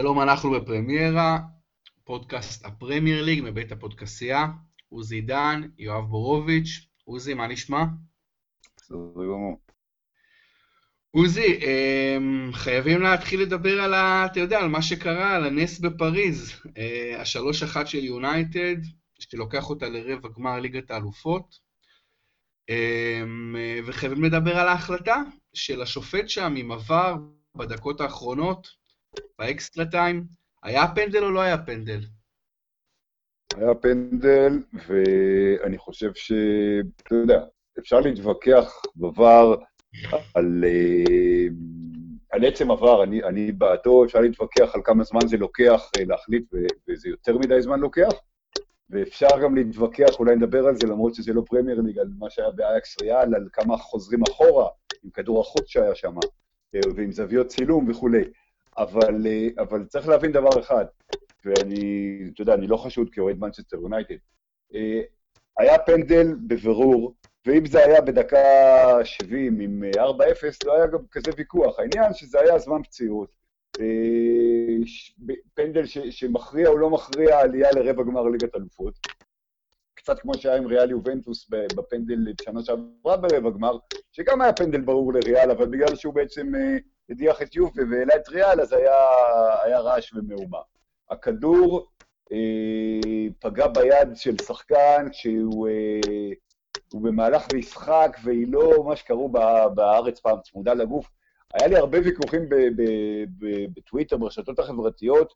שלום, אנחנו בפרמיירה, פודקאסט הפרמייר ליג מבית הפודקסייה. עוזי דן, יואב בורוביץ'. עוזי, מה נשמע? בסדר גמור. עוזי, אמ, חייבים להתחיל לדבר על ה... אתה יודע, על מה שקרה, על הנס בפריז. אה, השלוש אחת של יונייטד, שלוקח אותה לרבע גמר ליגת האלופות. אמ, וחייבים לדבר על ההחלטה של השופט שם עם ה-VAR בדקות האחרונות, ב extra time. היה פנדל או לא היה פנדל? היה פנדל, ואני חושב ש... אתה יודע, אפשר להתווכח בVAR על, אה, על עצם ה-VAR, אני, אני בעדו, אפשר להתווכח על כמה זמן זה לוקח אה, להחליט, וזה יותר מדי זמן לוקח, ואפשר גם להתווכח, אולי נדבר על זה, למרות שזה לא פרמייר ליג, על מה שהיה באייקס ריאל, על כמה חוזרים אחורה, עם כדור החוץ שהיה שם, אה, ועם זוויות צילום וכולי. אבל, אבל צריך להבין דבר אחד, ואני, אתה יודע, אני לא חשוד כאוהד מנצ'סטר יונייטד. היה פנדל בבירור, ואם זה היה בדקה 70 עם 4-0, לא היה גם כזה ויכוח. העניין שזה היה זמן פציעות. אה, פנדל ש, שמכריע או לא מכריע עלייה לרבע גמר ליגת אלופות. קצת כמו שהיה עם ריאל יובנטוס בפנדל בשנה שעברה ברבע גמר, שגם היה פנדל ברור לריאל, אבל בגלל שהוא בעצם אה, הדיח את יובה והעלה את ריאל, אז היה, היה רעש ומהומה. הכדור אה, פגע ביד של שחקן כשהוא אה, במהלך משחק, והיא לא מה שקראו בארץ פעם צמודה לגוף. היה לי הרבה ויכוחים בטוויטר, ברשתות החברתיות.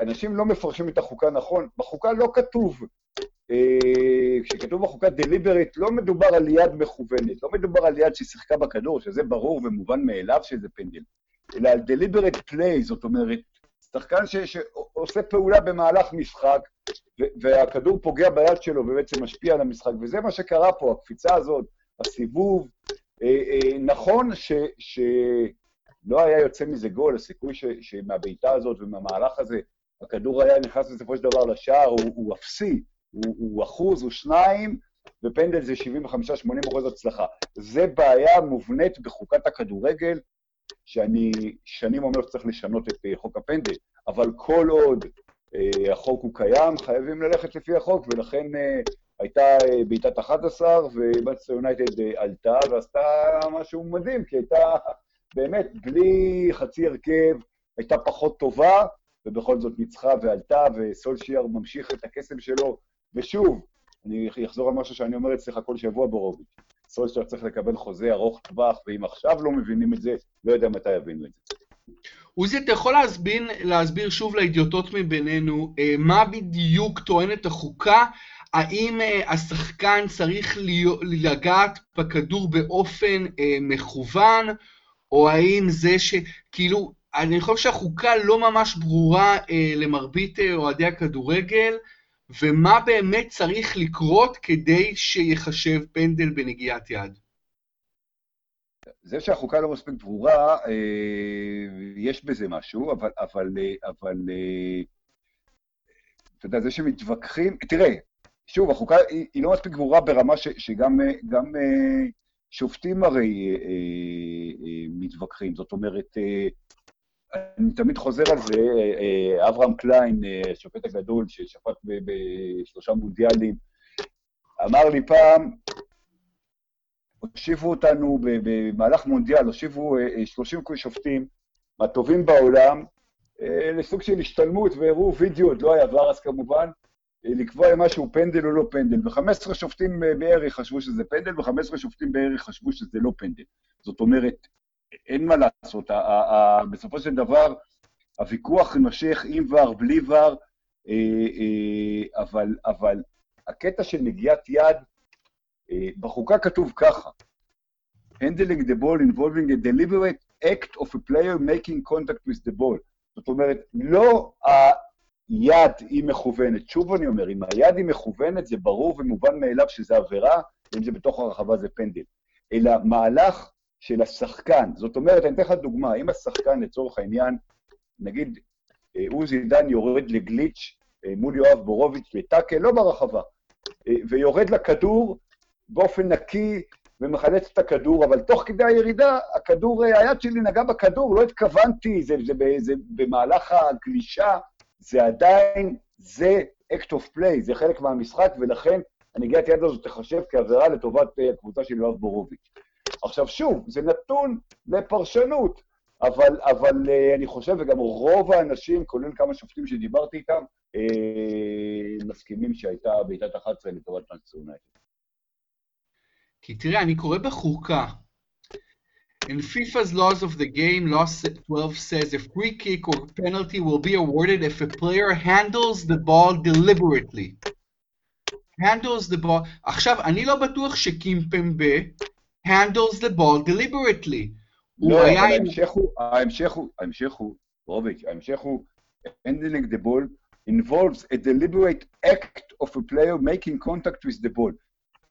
אנשים לא מפרשים את החוקה נכון. בחוקה לא כתוב, כשכתוב בחוקה דליברית, לא מדובר על יד מכוונת, לא מדובר על יד ששיחקה בכדור, שזה ברור ומובן מאליו שזה פנדל, אלא על דליברית פליי, זאת אומרת, שחקן שעושה פעולה במהלך משחק, והכדור פוגע ביד שלו ובעצם משפיע על המשחק, וזה מה שקרה פה, הקפיצה הזאת, הסיבוב. אה, אה, נכון שלא היה יוצא מזה גול, הסיכוי שמהבעיטה הזאת ומהמהלך הזה, הכדור היה נכנס בסופו של דבר לשער, הוא, הוא אפסי, הוא, הוא אחוז, הוא שניים, ופנדל זה 75-80 אחוז הצלחה. זה בעיה מובנית בחוקת הכדורגל, שאני שנים אומר שצריך לשנות את אה, חוק הפנדל, אבל כל עוד אה, החוק הוא קיים, חייבים ללכת לפי החוק, ולכן אה, הייתה בעיטת 11, ומאצטר יונייטד עלתה ועשתה משהו מדהים, כי הייתה באמת בלי חצי הרכב, הייתה פחות טובה, ובכל זאת ניצחה ועלתה, וסולשיאר ממשיך את הקסם שלו, ושוב, אני אחזור על משהו שאני אומר אצלך כל שבוע ברוביץ'. סולשר צריך לקבל חוזה ארוך טווח, ואם עכשיו לא מבינים את זה, לא יודע מתי יבינו את זה. עוזי, אתה יכול להסביר, להסביר שוב לאידיוטות מבינינו, אה, מה בדיוק טוענת החוקה? האם אה, השחקן צריך לגעת בכדור באופן אה, מכוון, או האם זה ש... כאילו, אני חושב שהחוקה לא ממש ברורה למרבית אוהדי הכדורגל, ומה באמת צריך לקרות כדי שיחשב פנדל בנגיעת יד? זה שהחוקה לא מספיק ברורה, אה, יש בזה משהו, אבל, אבל, אה, אבל אה, אתה יודע, זה שמתווכחים, תראה, שוב, החוקה היא, היא לא מספיק ברורה ברמה ש, שגם גם, שופטים הרי מתווכחים, זאת אומרת, אני תמיד חוזר על זה, אה, אברהם קליין, אה, השופט הגדול ששפט בשלושה מונדיאלים, אמר לי פעם, הושיבו אותנו במהלך מונדיאל, הושיבו 30 אה, שופטים מהטובים בעולם לסוג של השתלמות והראו וידאו, עוד לא היה ור אז כמובן, לקבוע אם משהו פנדל או לא פנדל, ו-15 שופטים בערך חשבו שזה פנדל, ו-15 שופטים בערך חשבו שזה לא פנדל. זאת אומרת, אין מה לעשות, בסופו של דבר הוויכוח יימשך עם ור, בלי ור, אה, אה, אבל, אבל הקטע של נגיעת יד, אה, בחוקה כתוב ככה, handling the ball involving a deliberate act of a player making contact with the ball. זאת אומרת, לא היד היא מכוונת. שוב אני אומר, אם היד היא מכוונת, זה ברור ומובן מאליו שזה עבירה, ואם זה בתוך הרחבה זה פנדל. אלא מהלך של השחקן. זאת אומרת, אני אתן לך דוגמה, אם השחקן לצורך העניין, נגיד אה, עוזי דן יורד לגליץ' אה, מול יואב בורוביץ' בטאקל, לא ברחבה, אה, ויורד לכדור באופן נקי ומחלץ את הכדור, אבל תוך כדי הירידה, הכדור, היד שלי נגע בכדור, לא התכוונתי, זה, זה, זה, זה במהלך הגלישה, זה עדיין, זה act of play, זה חלק מהמשחק, ולכן הנגיעת יד הזאת תחשב כעבירה לטובת הקבוצה של יואב בורוביץ'. עכשיו שוב, זה נתון לפרשנות, אבל, אבל אני חושב, וגם רוב האנשים, כולל כמה שופטים שדיברתי איתם, מסכימים שהייתה בעיטת 11 לטובת מנצ'סטר יונייטד. כי תראה, אני קורא בחוקה. In FIFA's laws of the game, law 12 says a free kick or penalty will be awarded if a player handles the ball deliberately. handles the ball. עכשיו, אני לא בטוח שקימפמבה handles the ball deliberately. לא, אבל ההמשך הוא, ההמשך הוא, ההמשך הוא, רוביץ', ההמשך הוא handling the ball involves a deliberate act of a player making contact with the ball.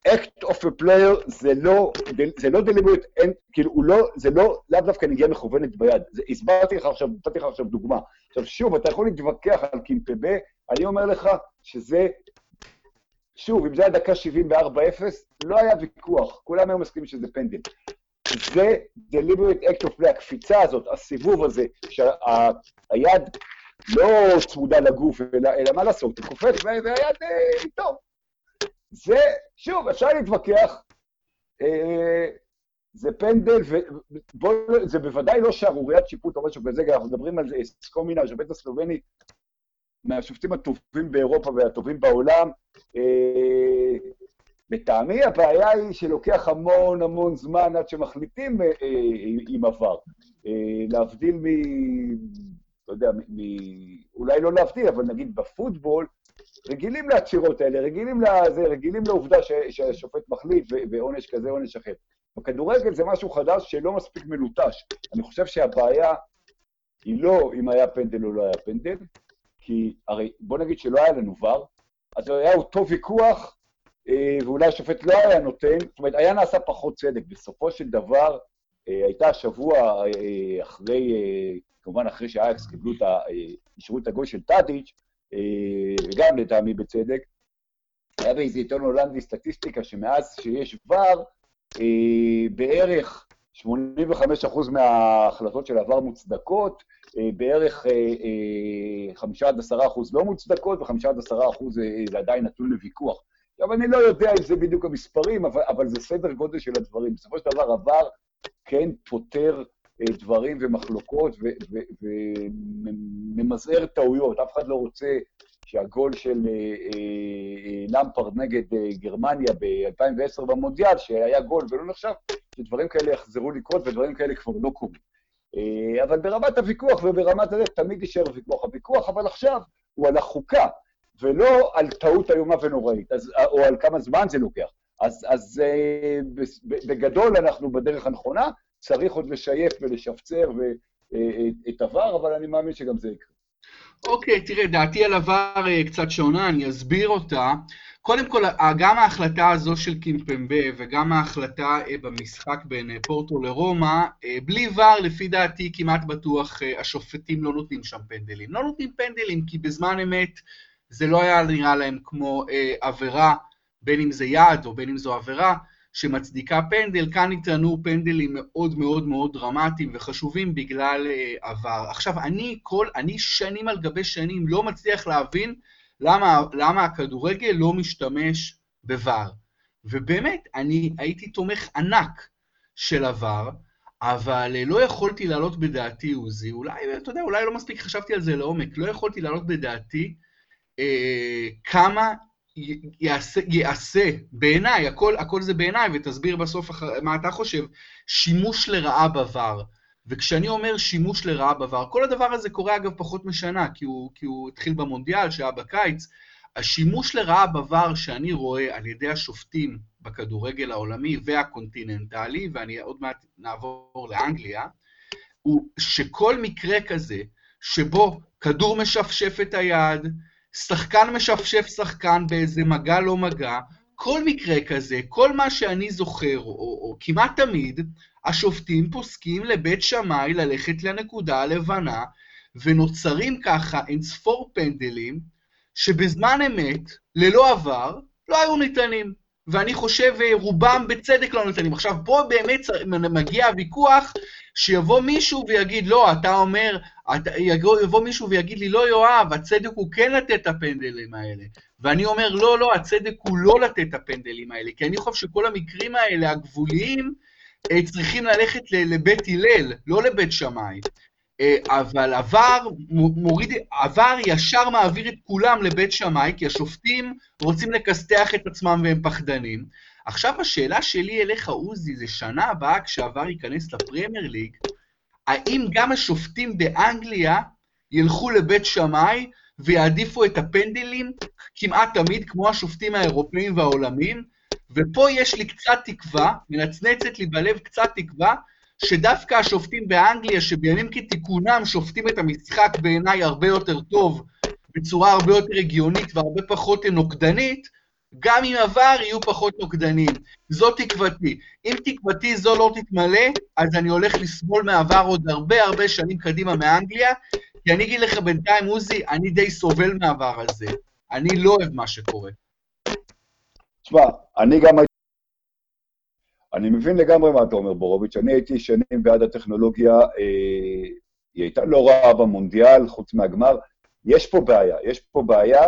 act of a player זה לא, זה לא deliberate, אין, כאילו, הוא לא, זה לא, לאו דווקא נגיעה מכוונת ביד. זה, הסברתי לך עכשיו, נתתי לך עכשיו דוגמה. עכשיו, שוב, אתה יכול להתווכח על קימפבה, אני אומר לך שזה, שוב, אם זה היה דקה 74-0, לא היה ויכוח, כולם היו מסכימים שזה פנדל. זה deliberate act of play, הקפיצה הזאת, הסיבוב הזה, שהיד לא צמודה לגוף, אלא, אלא מה לעשות, הוא קופץ והיד אה, איתו. זה, שוב, אפשר להתווכח, אה, זה פנדל, ובוא, זה בוודאי לא שערוריית שיפוט או משהו כזה, אנחנו מדברים על סקומינה, השופט הסלובני, מהשופטים הטובים באירופה והטובים בעולם. אה, לטעמי הבעיה היא שלוקח המון המון זמן עד שמחליטים אה, אה, עם עבר. להבדיל מ... לא יודע, מ... אולי לא להבדיל, אבל נגיד בפוטבול, רגילים לעצירות האלה, רגילים, לזה, רגילים לעובדה ש, שהשופט מחליט ועונש כזה, עונש אחר. בכדורגל זה משהו חדש שלא מספיק מלוטש. אני חושב שהבעיה היא לא אם היה פנדל או לא היה פנדל, כי הרי בוא נגיד שלא היה לנו ור, אז היה אותו ויכוח, אה, ואולי השופט לא היה נותן, זאת אומרת, היה נעשה פחות צדק. בסופו של דבר, אה, הייתה השבוע אה, אחרי, כמובן אחרי שאייקס קיבלו את ה... אישרו את הגוי של טאדיץ', וגם לטעמי בצדק, היה באיזה עיתון הולנדי סטטיסטיקה שמאז שיש ור, בערך 85% מההחלטות של עבר מוצדקות, בערך 5 עד 10% לא מוצדקות, ו-5 עד 10% זה עדיין נתון לוויכוח. עכשיו, אני לא יודע אם זה בדיוק המספרים, אבל, אבל זה סדר גודל של הדברים. בסופו של דבר עבר כן פותר אה, דברים ומחלוקות וממזער טעויות. אף אחד לא רוצה שהגול של אה, אה, למפרד נגד אה, גרמניה ב-2010 במונדיאל, שהיה גול ולא נחשב, שדברים כאלה יחזרו לקרות ודברים כאלה כבר לא קורים. אה, אבל ברמת הוויכוח וברמת הזה תמיד יישאר ויכוח. הוויכוח, אבל עכשיו, הוא על החוקה. ולא על טעות איומה ונוראית, אז, או על כמה זמן זה לוקח. אז, אז אה, בגדול אנחנו בדרך הנכונה, צריך עוד לשייף ולשפצר אה, את עבר, אבל אני מאמין שגם זה יקרה. אוקיי, תראה, דעתי על עבר אה, קצת שונה, אני אסביר אותה. קודם כל, גם ההחלטה הזו של קימפמבה וגם ההחלטה במשחק בין פורטו לרומא, בלי ור, לפי דעתי, כמעט בטוח השופטים לא נותנים שם פנדלים. לא נותנים פנדלים כי בזמן אמת זה לא היה נראה להם כמו אה, עבירה, בין אם זה יעד או בין אם זו עבירה, שמצדיקה פנדל, כאן נטענו פנדלים מאוד מאוד מאוד דרמטיים וחשובים בגלל אה, עבר. עכשיו, אני, כל, אני שנים על גבי שנים לא מצליח להבין למה, למה הכדורגל לא משתמש בVAR. ובאמת, אני הייתי תומך ענק של עבר, אבל אה, לא יכולתי להעלות בדעתי, עוזי, אולי, אתה יודע, אולי לא מספיק חשבתי על זה לעומק, לא יכולתי להעלות בדעתי אה, כמה יעשה, יעשה בעיניי, הכל, הכל זה בעיניי, ותסביר בסוף מה אתה חושב, שימוש לרעה בVAR. וכשאני אומר שימוש לרעה בVAR, כל הדבר הזה קורה אגב פחות משנה, כי הוא, כי הוא התחיל במונדיאל שהיה בקיץ, השימוש לרעה בVAR שאני רואה על ידי השופטים בכדורגל העולמי והקונטיננטלי, ואני עוד מעט נעבור לאנגליה, הוא שכל מקרה כזה, שבו כדור משפשף את היד, שחקן משפשף שחקן באיזה מגע לא מגע, כל מקרה כזה, כל מה שאני זוכר, או, או כמעט תמיד, השופטים פוסקים לבית שמאי ללכת לנקודה הלבנה, ונוצרים ככה אינספור פנדלים, שבזמן אמת, ללא עבר, לא היו ניתנים. ואני חושב אה, רובם בצדק לא ניתנים. עכשיו, פה באמת מגיע הוויכוח שיבוא מישהו ויגיד, לא, אתה אומר, אתה, יבוא מישהו ויגיד לי, לא, יואב, הצדק הוא כן לתת את הפנדלים האלה. ואני אומר, לא, לא, הצדק הוא לא לתת את הפנדלים האלה, כי אני חושב שכל המקרים האלה, הגבוליים, אה, צריכים ללכת לבית הלל, לא לבית שמאי. אה, אבל עבר, מוריד, עבר ישר מעביר את כולם לבית שמאי, כי השופטים רוצים לכסתח את עצמם והם פחדנים. עכשיו השאלה שלי אליך, עוזי, זה שנה הבאה כשעבר ייכנס לפרמייר ליג, האם גם השופטים באנגליה ילכו לבית שמאי ויעדיפו את הפנדלים כמעט תמיד, כמו השופטים האירופאים והעולמים? ופה יש לי קצת תקווה, מנצנצת לי בלב קצת תקווה, שדווקא השופטים באנגליה, שבימים כתיקונם שופטים את המשחק בעיניי הרבה יותר טוב, בצורה הרבה יותר הגיונית והרבה פחות נוקדנית, גם אם עבר יהיו פחות נוקדנים. זו תקוותי. אם תקוותי זו לא תתמלא, אז אני הולך לסבול מעבר עוד הרבה הרבה שנים קדימה מאנגליה, כי אני אגיד לך בינתיים, עוזי, אני די סובל מהעבר הזה. אני לא אוהב מה שקורה. תשמע, אני גם אני מבין לגמרי מה אתה אומר, בורוביץ'. אני הייתי שנים בעד הטכנולוגיה, אה, היא הייתה לא רעה במונדיאל, חוץ מהגמר. יש פה בעיה, יש פה בעיה,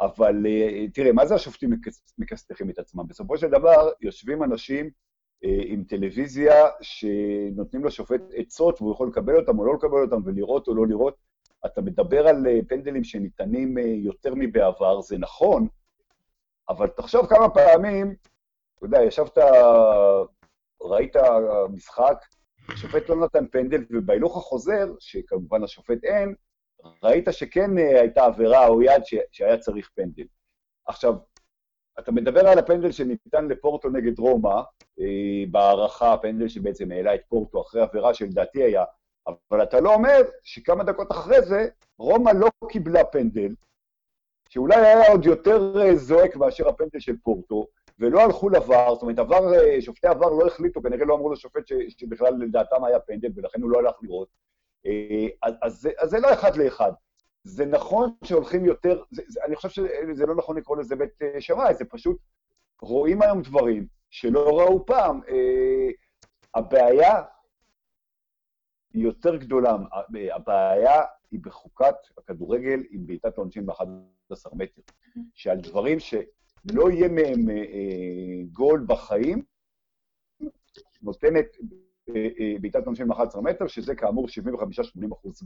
אבל אה, תראה, מה זה השופטים מכסתחים את עצמם? בסופו של דבר, יושבים אנשים אה, עם טלוויזיה שנותנים לשופט עצות, והוא יכול לקבל אותם או לא לקבל אותם, ולראות או לא לראות. אתה מדבר על אה, פנדלים שניתנים יותר מבעבר, זה נכון, אבל תחשוב כמה פעמים אתה יודע, ישבת, ראית משחק, השופט לא נתן פנדל, ובהילוך החוזר, שכמובן השופט אין, ראית שכן אה, הייתה עבירה או יד שהיה צריך פנדל. עכשיו, אתה מדבר על הפנדל שניתן לפורטו נגד רומא, אה, בהערכה, הפנדל שבעצם העלה את פורטו אחרי עבירה שלדעתי היה, אבל אתה לא אומר שכמה דקות אחרי זה, רומא לא קיבלה פנדל, שאולי היה עוד יותר אה, זועק מאשר הפנדל של פורטו, ולא הלכו לבר, זאת אומרת, עבר, שופטי עבר לא החליטו, כנראה לא אמרו לשופט ש, שבכלל לדעתם היה פנדל, ולכן הוא לא הלך לראות. אה, אז, אז, זה לא אחד לאחד. זה נכון שהולכים יותר, זה, אני חושב שזה לא נכון לקרוא לזה בית אה, שמאי, זה פשוט, רואים היום דברים שלא ראו פעם. הבעיה היא יותר גדולה, הבעיה היא בחוקת הכדורגל עם בעיטת עונשין ב-11 מטר, שעל דברים ש... לא יהיה מהם אה, אה, גול בחיים, נותנת אה, אה, בעיטת עונשין מ-11 מטר, שזה כאמור 75-80 אחוז.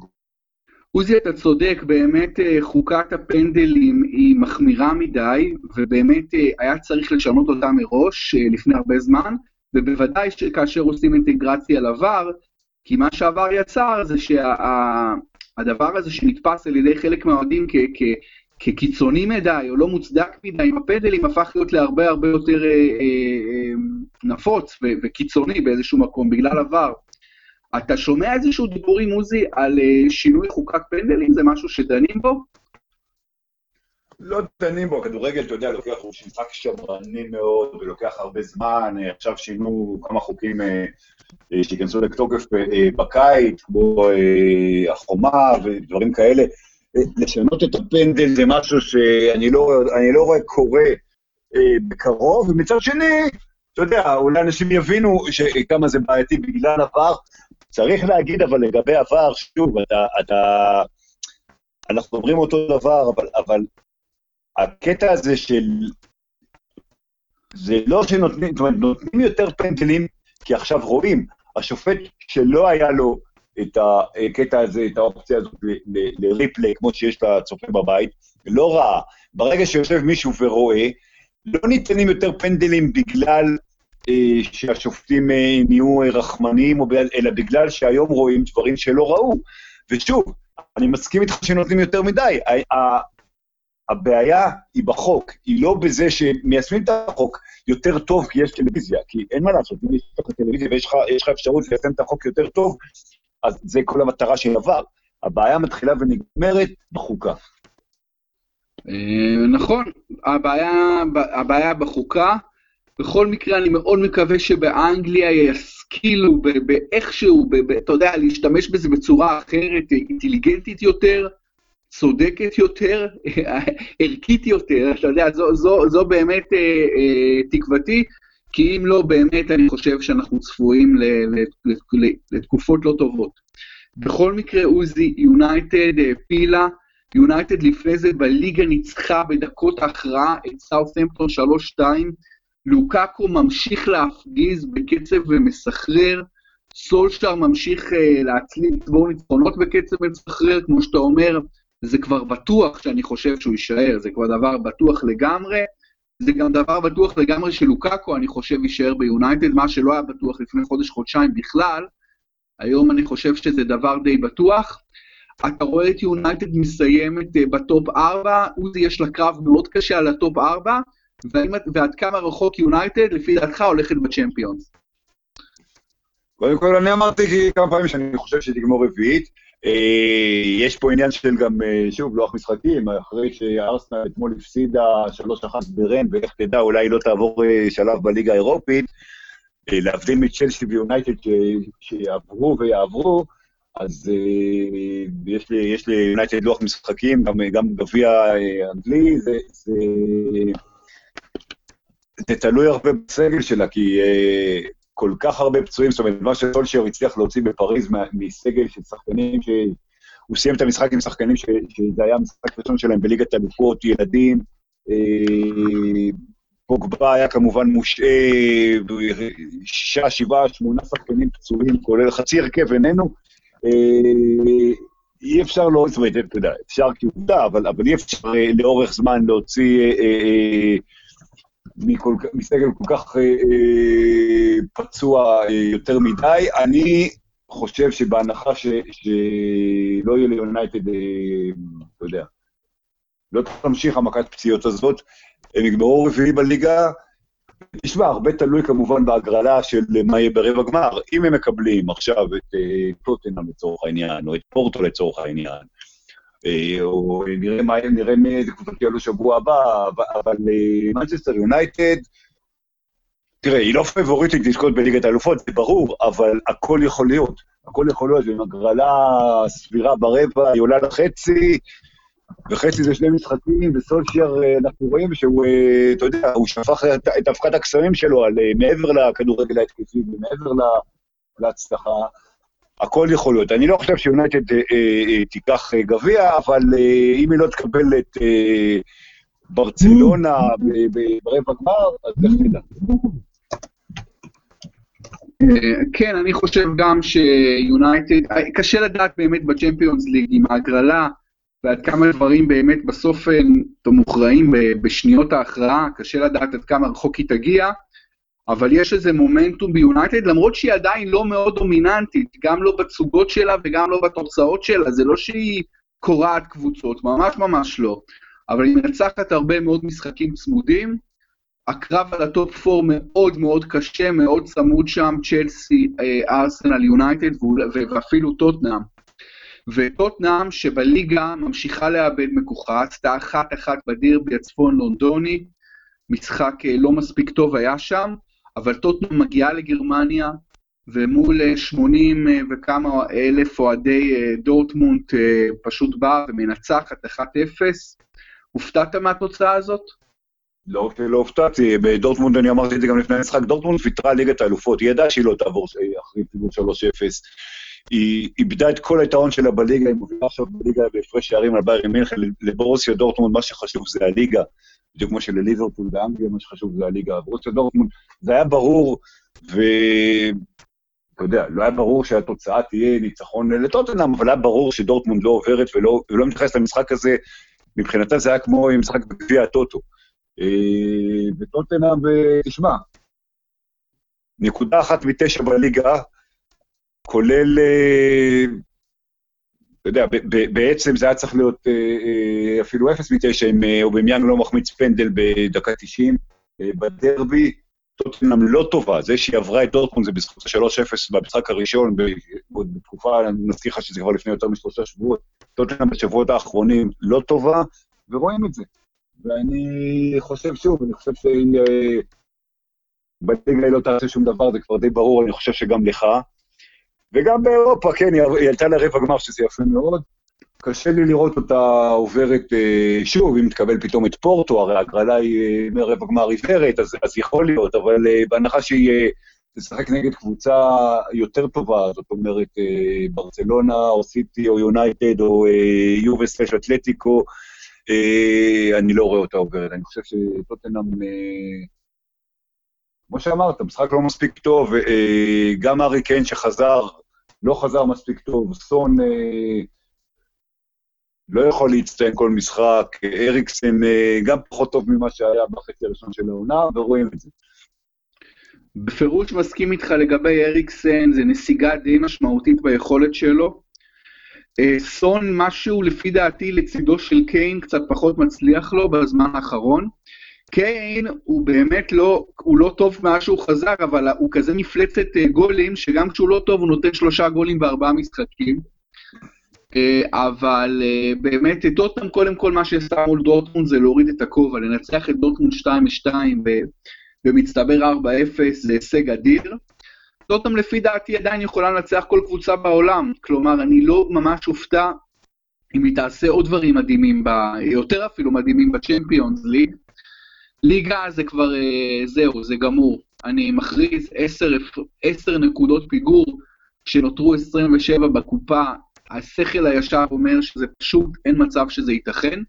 עוזי, אתה צודק, באמת אה, חוקת הפנדלים היא מחמירה מדי, ובאמת אה, היה צריך לשנות אותה מראש לפני הרבה זמן, ובוודאי שכאשר עושים אינטגרציה לVAR, כי מה שעבר יצר זה שהדבר שה, הזה שנתפס על ידי חלק מהאוהדים כקיצוני מדי או לא מוצדק מדי עם הפנדלים הפך להיות להרבה הרבה יותר אה, אה, אה, נפוץ ו- וקיצוני באיזשהו מקום בגלל עבר. אתה שומע איזשהו דיבורים, עוזי, על אה, שינוי חוקת פנדלים? זה משהו שדנים בו? לא דנים בו, הכדורגל, אתה יודע, לוקח, הוא משחק שמרני מאוד, ולוקח הרבה זמן, אה, עכשיו שינו כמה חוקים אה, שייכנסו לתוקף בקיץ, כמו החומה ודברים כאלה. לשנות את הפנדל זה משהו שאני לא, לא רואה קורה בקרוב, ומצד שני, אתה יודע, אולי אנשים יבינו כמה זה בעייתי בגלל עבר. צריך להגיד, אבל לגבי עבר, שוב, אתה, אתה, אנחנו אומרים אותו דבר, אבל, אבל הקטע הזה של... זה לא שנותנים, זאת אומרת, נותנים יותר פנדלים, כי עכשיו רואים, השופט שלא היה לו את הקטע הזה, את האופציה הזאת לריפלי, כמו שיש לצופה בבית, לא רעה. ברגע שיושב מישהו ורואה, לא ניתנים יותר פנדלים בגלל אה, שהשופטים אה, נהיו רחמניים, אלא בגלל שהיום רואים דברים שלא ראו. ושוב, אני מסכים איתך שנותנים יותר מדי. הבעיה היא בחוק, היא לא בזה שמיישמים את החוק יותר טוב כי יש טלוויזיה, כי אין מה לעשות, אם יש לך טלוויזיה ויש לך אפשרות ליישם את החוק יותר טוב, אז זה כל המטרה של עבר. הבעיה מתחילה ונגמרת בחוקה. אה, נכון, הבעיה, הבעיה בחוקה. בכל מקרה, אני מאוד מקווה שבאנגליה ישכילו באיכשהו, אתה יודע, להשתמש בזה בצורה אחרת, אינטליגנטית יותר. צודקת יותר, ערכית יותר, אתה יודע, זו, זו, זו באמת אה, אה, תקוותי, כי אם לא, באמת אני חושב שאנחנו צפויים לתקופות לא טובות. בכל מקרה, עוזי, יונייטד העפילה, יונייטד לפני זה בליגה ניצחה בדקות ההכרעה את סאות'מפטון 3-2, לוקאקו ממשיך להפגיז בקצב ומסחרר, סולשטר ממשיך uh, להצליב לצבור ניצחונות בקצב מסחרר, כמו שאתה אומר, זה כבר בטוח שאני חושב שהוא יישאר, זה כבר דבר בטוח לגמרי. זה גם דבר בטוח לגמרי שלוקאקו, אני חושב, יישאר ביונייטד, מה שלא היה בטוח לפני חודש-חודשיים בכלל. היום אני חושב שזה דבר די בטוח. אתה רואה את יונייטד מסיימת אה, ב top 4, עוזי יש לה קרב מאוד קשה על ה top 4, ועד כמה רחוק יונייטד, לפי דעתך, הולכת בצ'מפיונס. קודם כל, אני אמרתי כמה פעמים שאני חושב שהיא תגמור רביעית. אה, יש פה עניין של גם, אה, שוב, לוח משחקים, אחרי שארסנל אתמול הפסידה 3-1 ברן, ואיך תדע, אולי לא תעבור שלב בליגה האירופית, להבדיל מצ'לסי ויונייטד שיעברו ויעברו, אז uh, יש, לי, יש לי יונייטד לוח משחקים, גם, גם גביע uh, אנגלי, זה, זה, זה תלוי הרבה בסגל שלה, כי uh, כל כך הרבה פצועים, זאת אומרת, מה שסולשר הצליח להוציא בפריז מסגל של שחקנים, שהוא סיים את המשחק עם שחקנים ש, שזה היה המשחק הראשון שלהם בליגת אלופות, ילדים, פוגבה היה כמובן מושעה, שישה, שבעה, שמונה שחקנים פצועים, כולל חצי הרכב איננו, אה, אי אפשר לא, זאת אומרת, אתה יודע, אפשר כעובדה, אבל, אבל אי אפשר אה, לאורך זמן להוציא אה, אה, מכל, מסגל כל כך אה, אה, פצוע אה, יותר מדי. אני חושב שבהנחה ש, שלא יהיה ליונייטד, אה, אתה יודע, לא תמשיך המכת פציעות הזאת, הם יגמרו רביעי בליגה, תשמע, הרבה תלוי כמובן בהגרלה של מה יהיה ברבע גמר. אם הם מקבלים עכשיו את אה, טוטנאם לצורך העניין, או את פורטו לצורך העניין, אה, או נראה מה יהיה, נראה מי איזה קבוצות יעלו שבוע הבא, אבל מנצ'סטר אה, יונייטד, תראה, היא לא פבוריטית לזכות בליגת האלופות, זה ברור, אבל הכל יכול להיות. הכל יכול להיות, ועם הגרלה סבירה ברבע, היא עולה לחצי, וחצי זה שני משחקים, וסולשייר, אה, אנחנו רואים שהוא, אה, אתה יודע, הוא שפך את אבקת הקסמים שלו על אה, מעבר לכדורגל ההתקפי ומעבר להצלחה. הכל יכול להיות. אני לא חושב שיונייטד תיקח גביע, אבל אם היא לא תקבל את ברצלונה ברבע גמר, אז לך תדע. כן, אני חושב גם שיונייטד, קשה לדעת באמת בצ'מפיונס ליג עם ההגרלה. ועד כמה דברים באמת בסוף אה, מוכרעים בשניות ההכרעה, קשה לדעת עד כמה רחוק היא תגיע, אבל יש איזה מומנטום ביונייטד, למרות שהיא עדיין לא מאוד דומיננטית, גם לא בתסוגות שלה וגם לא בתוצאות שלה, זה לא שהיא קורעת קבוצות, ממש ממש לא. אבל היא מנצחת הרבה מאוד משחקים צמודים. הקרב על ה top 4 מאוד מאוד קשה, מאוד צמוד שם, צ'לסי, אה, ארסנל, יונייטד ואפילו טוטנאם. וטוטנאם שבליגה ממשיכה לאבד מכוחה, עשתה אחת אחת בדירבי הצפון לונדוני, משחק אה, לא מספיק טוב היה שם, אבל טוטנאם מגיעה לגרמניה, ומול 80 אה, וכמה אלף אוהדי אה, דורטמונד פשוט באה ומנצחת 1-0. הופתעת מהתוצאה הזאת? לא, לא הופתעתי, בדורטמונד אני אמרתי את זה גם לפני המשחק, דורטמונד ויתרה ליגת האלופות, היא ידעה שהיא לא תעבור אחרי פיגור 3-0. היא איבדה את כל היתרון שלה בליגה, היא מובילה עכשיו בליגה בהפרש שערים על ביירן מינכן, לברוסיה דורטמונד מה שחשוב זה הליגה, בדיוק כמו שלליברפול באנגליה מה שחשוב זה הליגה. ברוסיה דורטמונד, זה היה ברור, ואתה יודע, לא היה ברור שהתוצאה תהיה ניצחון לטוטנאם, אבל היה ברור שדורטמונד לא עוברת ולא, ולא מתייחס למשחק הזה, מבחינתה זה היה כמו משחק בגביע הטוטו. אה, וטוטנאם, תשמע, נקודה אחת מתשע בליגה, כולל, אה, אתה יודע, בעצם זה היה צריך להיות אה, אה, אפילו אפס מתשע אם אובמיאנג לא מחמיץ פנדל בדקה 90 בדרבי. טוטנאם לא טובה, זה שהיא עברה את דורטמונד זה בזכות ה-3-0 במשחק הראשון, עוד בתקופה, אני מזכיר לך שזה כבר לפני יותר משלושה שבועות, טוטנאם בשבועות האחרונים לא טובה, ורואים את זה. ואני חושב שוב, אני חושב שהיא... בליגה לא תעשה שום דבר, זה כבר די ברור, אני חושב שגם לך. וגם באירופה, כן, היא עלתה לרבע גמר, שזה יפה מאוד. קשה לי לראות אותה עוברת אה, שוב, אם תקבל פתאום את פורטו, הרי הגרלה היא אה, מרבע גמר עיוורת, אז, אז יכול להיות, אבל אה, בהנחה שהיא תשחק נגד קבוצה יותר טובה, זאת אומרת ברצלונה או סיטי או יונייטד או יובל סלש אתלטיקו, אני לא רואה אותה עוברת. אני חושב שטוטנאם, כמו שאמרת, משחק לא מספיק טוב, גם ארי קיין שחזר, לא חזר מספיק טוב, סון אה, לא יכול להצטיין כל משחק, אריקסן אה, גם פחות טוב ממה שהיה בחצי הראשון של העונה, ורואים את זה. בפירוש מסכים איתך לגבי אריקסן, זה נסיגה די משמעותית ביכולת שלו. אה, סון, משהו לפי דעתי לצידו של קיין קצת פחות מצליח לו בזמן האחרון. קיין הוא באמת לא, הוא לא טוב מאז שהוא חזר, אבל הוא כזה מפלצת אה, גולים, שגם כשהוא לא טוב הוא נותן שלושה גולים בארבעה משחקים. אה, אבל באמת, טוטנאם קודם כל מה שעשה מול דורטמונד זה להוריד את הכובע, לנצח את דורטמונד 2-2 במצטבר 4-0, זה הישג אדיר. טוטנאם לפי דעתי עדיין יכולה לנצח כל קבוצה בעולם, כלומר אני לא ממש אופתע אם היא תעשה עוד דברים מדהימים, ב... יותר אפילו מדהימים בצ'מפיונס ליג. ליגה זה כבר, אה, זהו, זה גמור. אני מכריז 10, 10 נקודות פיגור, כשנותרו 27 בקופה, השכל הישר אומר שזה פשוט, אין מצב שזה ייתכן.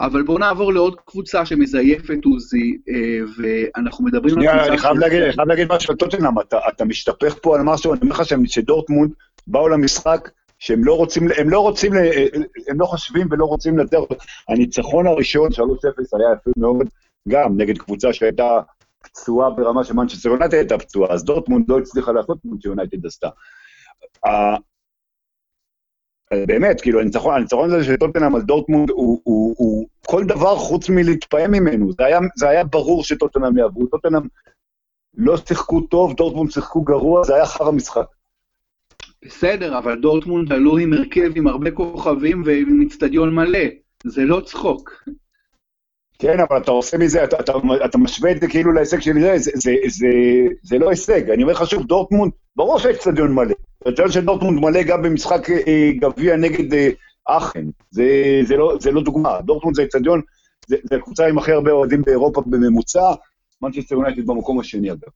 אבל בואו נעבור לעוד קבוצה שמזייפת עוזי, אה, ואנחנו מדברים על קבוצה... אני חייב להגיד, אני חייב להגיד משהו על טוטנאם, אתה, אתה משתפך פה על משהו, אני אומר לך שדורטמונד באו למשחק שהם לא רוצים, הם לא רוצים, הם לא חושבים ולא רוצים לנצח. הניצחון הראשון, 3-0, היה יפה מאוד, גם נגד קבוצה שהייתה פצועה ברמה שמנצ'סטר יונייטד הייתה פצועה, אז דורטמונד לא הצליחה לעשות כמו שיונייטד עשתה. באמת, כאילו, הניצחון, הניצחון הזה של טוטנאם על דורטמונד הוא, הוא, הוא כל דבר חוץ מלהתפעם ממנו. זה היה, זה היה ברור שטוטנאם יעברו. טוטנאם לא שיחקו טוב, דורטמונד שיחקו גרוע, זה היה חרא משחק. בסדר, אבל דורטמונד עלו עם הרכב עם הרבה כוכבים ועם אצטדיון מלא. זה לא צחוק. כן, אבל אתה עושה מזה, אתה, אתה, אתה משווה את זה כאילו להישג של זה, זה, זה, זה, זה לא הישג. אני אומר לך שוב, דורטמונד, ברור שהאצטדיון מלא. האצטדיון של דורטמונד מלא גם במשחק אה, גביע נגד אה, אאכן. זה, זה, לא, זה לא דוגמה. דורטמונד זה אצטדיון, זה, זה הקבוצה עם הכי הרבה אוהדים באירופה בממוצע, מנצ'סטר יונייטד במקום השני אגב.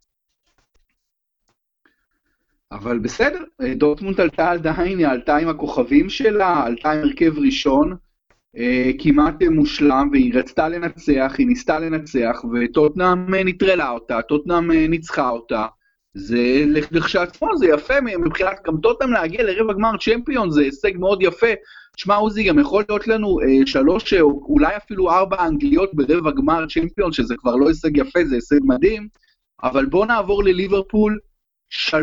אבל בסדר, דורטמונד עלתה עדיין, היא עלתה עם הכוכבים שלה, עלתה עם הרכב ראשון. אה, כמעט מושלם, והיא רצתה לנצח, היא ניסתה לנצח, וטוטנאם אה, נטרלה אותה, טוטנאם אה, ניצחה אותה. זה לכשעצמו, זה יפה מבחינת גם טוטנאם להגיע לרבע גמר צ'מפיון, זה הישג מאוד יפה. שמע עוזי, גם יכול להיות לנו אה, שלוש, או אולי אפילו ארבע אנגליות ברבע גמר צ'מפיון, שזה כבר לא הישג יפה, זה הישג מדהים. אבל בואו נעבור לליברפול, 3-0-0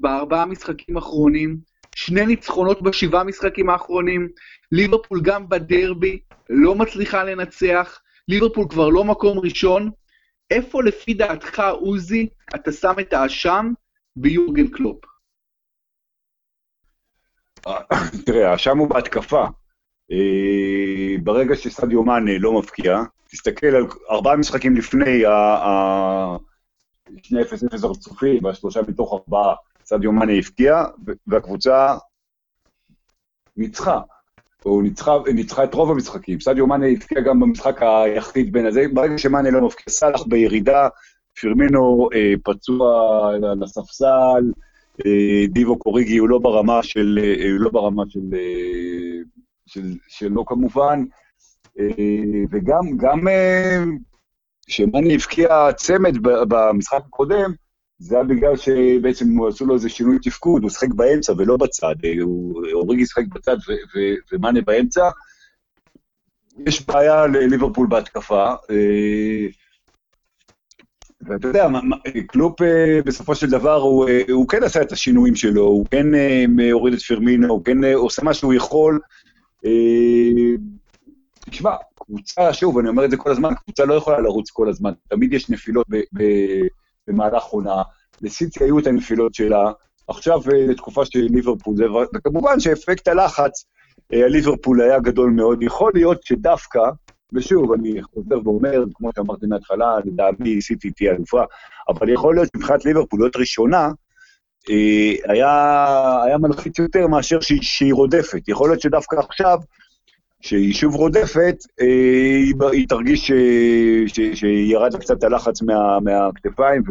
בארבעה משחקים האחרונים, שני ניצחונות בשבעה משחקים האחרונים, ליברפול גם בדרבי לא מצליחה לנצח, ליברפול כבר לא מקום ראשון. איפה לפי דעתך, עוזי, אתה שם את האשם ביורגן קלופ? תראה, האשם הוא בהתקפה. אה, ברגע שסדיו מאנה לא מבקיע, תסתכל על ארבעה משחקים לפני שני 0-0 הרצופים, והשלושה מתוך ארבעה, סדיו מאנה הבקיע, והקבוצה ניצחה. הוא ניצחה, ניצחה את רוב המשחקים. סדיו מאנה הבקיע גם במשחק היחיד בין הזה, ברגע שמאנה לא מבקיע, סאלח בירידה, פירמינו אה, פצוע על הספסל, אה, דיבו קוריגי הוא לא ברמה של, אה, לא ברמה של, אה, של, שלו כמובן, אה, וגם גם אה, שמאנה הבקיע צמד במשחק הקודם, זה היה בגלל שבעצם הוא עשו לו איזה שינוי תפקוד, הוא שחק באמצע ולא בצד, אוריגי שחק בצד ומאנה באמצע. יש בעיה לליברפול בהתקפה, אה, ואתה יודע, קלופ אה, בסופו של דבר, הוא, אה, הוא כן עשה את השינויים שלו, הוא כן הוריד את פרמינו, הוא כן עושה מה שהוא יכול. תשמע, קבוצה, שוב, אני אומר את זה כל הזמן, קבוצה לא יכולה לרוץ כל הזמן, תמיד יש נפילות ב, ב, במהלך עונה. לסיטי היו את הנפילות שלה, עכשיו אה, לתקופה של ליברפול, וכמובן שאפקט הלחץ על אה, ליברפול היה גדול מאוד. יכול להיות שדווקא, ושוב, אני חוזר ואומר, כמו שאמרתי מההתחלה, לדעתי סיטי תהיה אלופה, אבל יכול להיות שמבחינת ליברפול להיות ראשונה, היה, היה מלחיץ יותר מאשר שהיא, שהיא רודפת. יכול להיות שדווקא עכשיו, שהיא שוב רודפת, היא, היא תרגיש ש, ש, שירד קצת הלחץ מה, מהכתפיים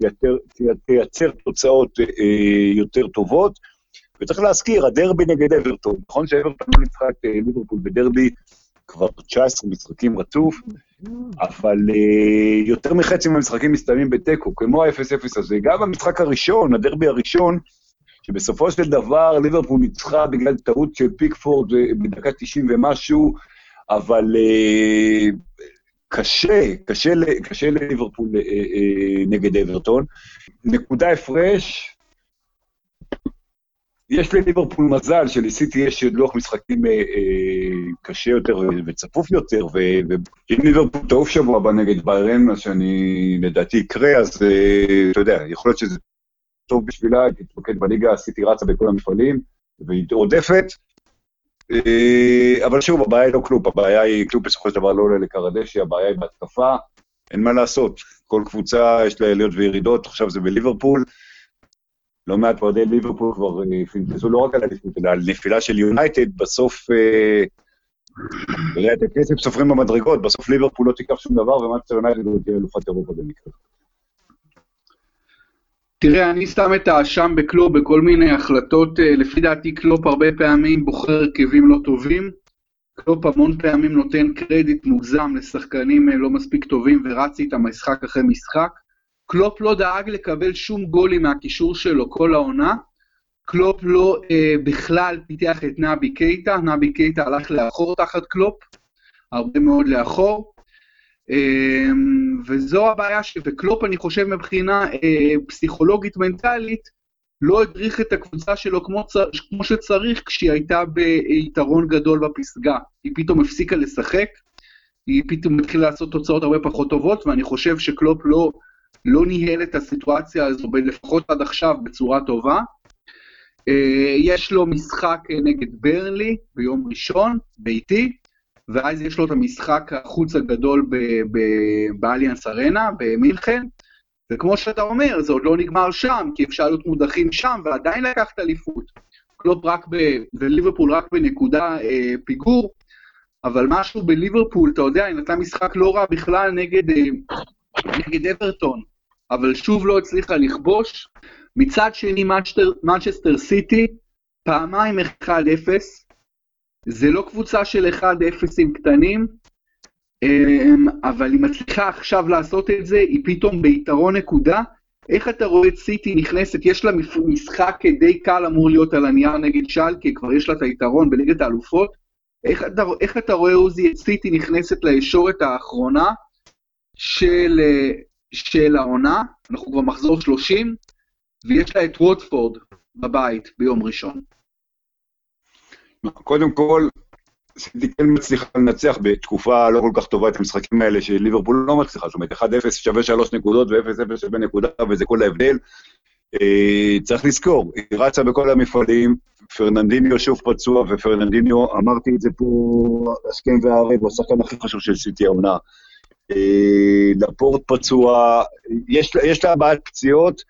ותייצר תוצאות יותר טובות. וצריך להזכיר, הדרבי נגד אברטון, נכון שאברטון לא ניצחה את ליברפול בדרבי כבר 19 משחקים רצוף, אבל יותר מחצי מהמשחקים מסתיימים בתיקו, כמו ה-0-0 הזה. גם במשחק הראשון, הדרבי הראשון, שבסופו של דבר ליברפול ניצחה בגלל טעות של פיקפורד בדקה 90 ומשהו, אבל uh, קשה, קשה, קשה לליברפול uh, uh, נגד אברטון. נקודה הפרש, יש לליברפול מזל שלסיטי יש לוח משחקים אה, אה, קשה יותר וצפוף יותר, ואם ליברפול תעוף שבוע הבא נגד ביירן, מה שאני לדעתי יקרה, אז אה, אתה יודע, יכול להיות שזה טוב בשבילה, היא תתמקד בליגה, סיטי רצה בכל המפעלים, והיא עודפת, אה, אבל שוב, הבעיה היא לא קלופ, הבעיה היא, קלופ בסופו של דבר לא עולה לכר הדשא, הבעיה היא בהתקפה, אין מה לעשות. כל קבוצה יש לה עליות וירידות, עכשיו זה בליברפול. לא מעט אוהדי ליברפול כבר אה, פינטזו לא רק על אליפות, אלא על נפילה של יונייטד, בסוף, אה, את הכסף סופרים במדרגות, בסוף ליברפול לא תיקח שום דבר, ומנצ'סטר יונייטד עוד תהיה אלופת אירופה במקרה. תראה, אני שם את האשם בקלופ בכל מיני החלטות, אה, לפי דעתי קלופ הרבה פעמים בוחר הרכבים לא טובים, קלופ המון פעמים נותן קרדיט מוגזם לשחקנים לא מספיק טובים ורץ איתם משחק אחרי משחק. קלופ לא דאג לקבל שום גולים מהקישור שלו כל העונה. קלופ לא אה, בכלל פיתח את נבי קייטה, נבי קייטה הלך לאחור תחת קלופ, הרבה מאוד לאחור. אה, וזו הבעיה, ש... וקלופ אני חושב מבחינה אה, פסיכולוגית מנטלית, לא הדריך את הקבוצה שלו כמו, צ... כמו שצריך כשהיא הייתה ביתרון גדול בפסגה. היא פתאום הפסיקה לשחק, היא פתאום התחילה לעשות תוצאות הרבה פחות טובות, ואני חושב שקלופ לא... לא ניהל את הסיטואציה הזו, לפחות עד עכשיו, בצורה טובה. אה, יש לו משחק נגד ברנלי ביום ראשון, ביתי, ואז יש לו את המשחק החוץ הגדול באליאנס ארנה, במינכן, וכמו שאתה אומר, זה עוד לא נגמר שם, כי אפשר להיות מודחים שם ועדיין לקחת אליפות. קלופ רק ב... וליברפול רק בנקודה אה, פיגור, אבל משהו בליברפול, אתה יודע, היא נתנה משחק לא רע בכלל נגד, אה, נגד אברטון, אבל שוב לא הצליחה לכבוש. מצד שני, מנצ'סטר סיטי, פעמיים 1-0, זה לא קבוצה של 1-0 עם קטנים, אמ, אבל היא מצליחה עכשיו לעשות את זה, היא פתאום ביתרון נקודה. איך אתה רואה את סיטי נכנסת, יש לה משחק די קל אמור להיות על הנייר נגד שלקה, כבר יש לה את היתרון בליגת האלופות. איך אתה, איך אתה רואה, עוזי, את סיטי נכנסת לישורת האחרונה של, אה, של העונה, אנחנו כבר מחזור 30, ויש לה את ווטפורד בבית ביום ראשון. קודם כל, סיטי כן מצליחה לנצח בתקופה לא כל כך טובה את המשחקים האלה שליברפול לא מצליחה, זאת אומרת 1-0 שווה 3 נקודות ו-0-0 שווה נקודה וזה כל ההבדל. אה, צריך לזכור, היא רצה בכל המפעלים, פרננדיניו שוב פצוע, ופרננדיניו, אמרתי את זה פה השכם והערב, הוא השחקן הכי חשוב של סיטי העונה. אה, לפורט פצוע, יש, יש לה בעיית פציעות,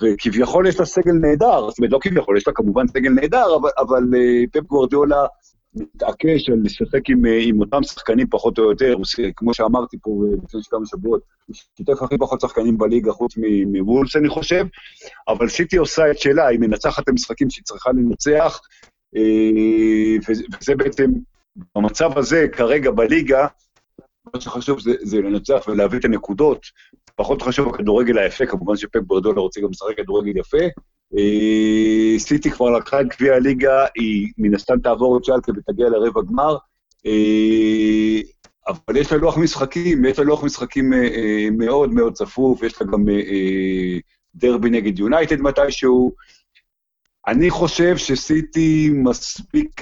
וכביכול יש לה סגל נהדר, זאת אומרת, לא כביכול, יש לה כמובן סגל נהדר, אבל, אבל אה, פפ גוורדיולה מתעקש על לשחק עם, אה, עם אותם שחקנים פחות או יותר, כמו שאמרתי פה לפני כמה שבועות, הוא שיתף הכי פחות שחקנים בליגה חוץ מוולס, אני חושב, אבל סיטי עושה את שלה, היא מנצחת את שהיא צריכה לנצח, וזה בעצם, במצב הזה, כרגע בליגה, מה שחשוב זה, זה לנצח ולהביא את הנקודות. פחות חשוב הכדורגל היפה, כמובן שפפ ברדולה רוצה גם לשחק כדורגל יפה. אה, סיטי כבר לקחה את גביע הליגה, היא מן הסתם תעבור את שלקה ותגיע לרבע גמר. אה, אבל יש לה לוח משחקים, יש לה לוח משחקים אה, מאוד מאוד צפוף, יש לה גם דרבי נגד יונייטד מתישהו. אני חושב שסיטי מספיק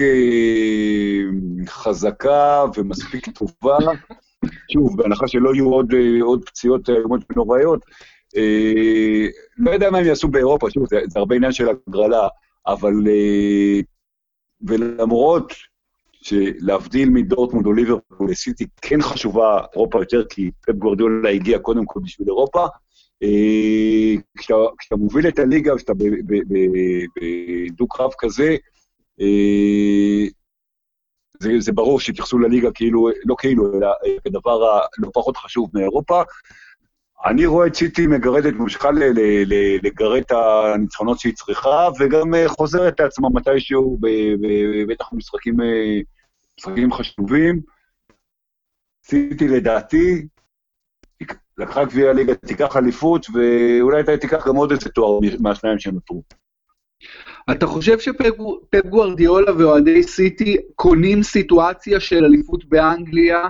חזקה ומספיק טובה שוב, בהנחה שלא יהיו עוד, אה, עוד פציעות איומות ונוראיות, אה, לא יודע מה הם יעשו באירופה, שוב, זה, זה הרבה עניין של הגרלה, אבל... אה, ולמרות שלהבדיל מדורטמונד או ליברפול, לסיטי כן חשובה אירופה יותר, כי פפ גורדיולה הגיע קודם כל בשביל אירופה, כשאתה, כשאתה מוביל את הליגה, כשאתה בדו-קרב כזה, זה, זה ברור שהתייחסו לליגה כאילו, לא כאילו, אלא כדבר הלא פחות חשוב מאירופה. אני רואה את סיטי מגרדת, ממשיכה לגרד את הניצחונות שהיא צריכה, וגם אה, חוזרת לעצמה מתישהו, בטח במשחקים משחקים חשובים. סיטי לדעתי, לקחה גביע ליגה, תיקח אליפות, ואולי תיקח גם עוד איזה תואר מהשניים שנותרו. אתה חושב שפפ גוארדיולה ואוהדי סיטי קונים סיטואציה של אליפות באנגליה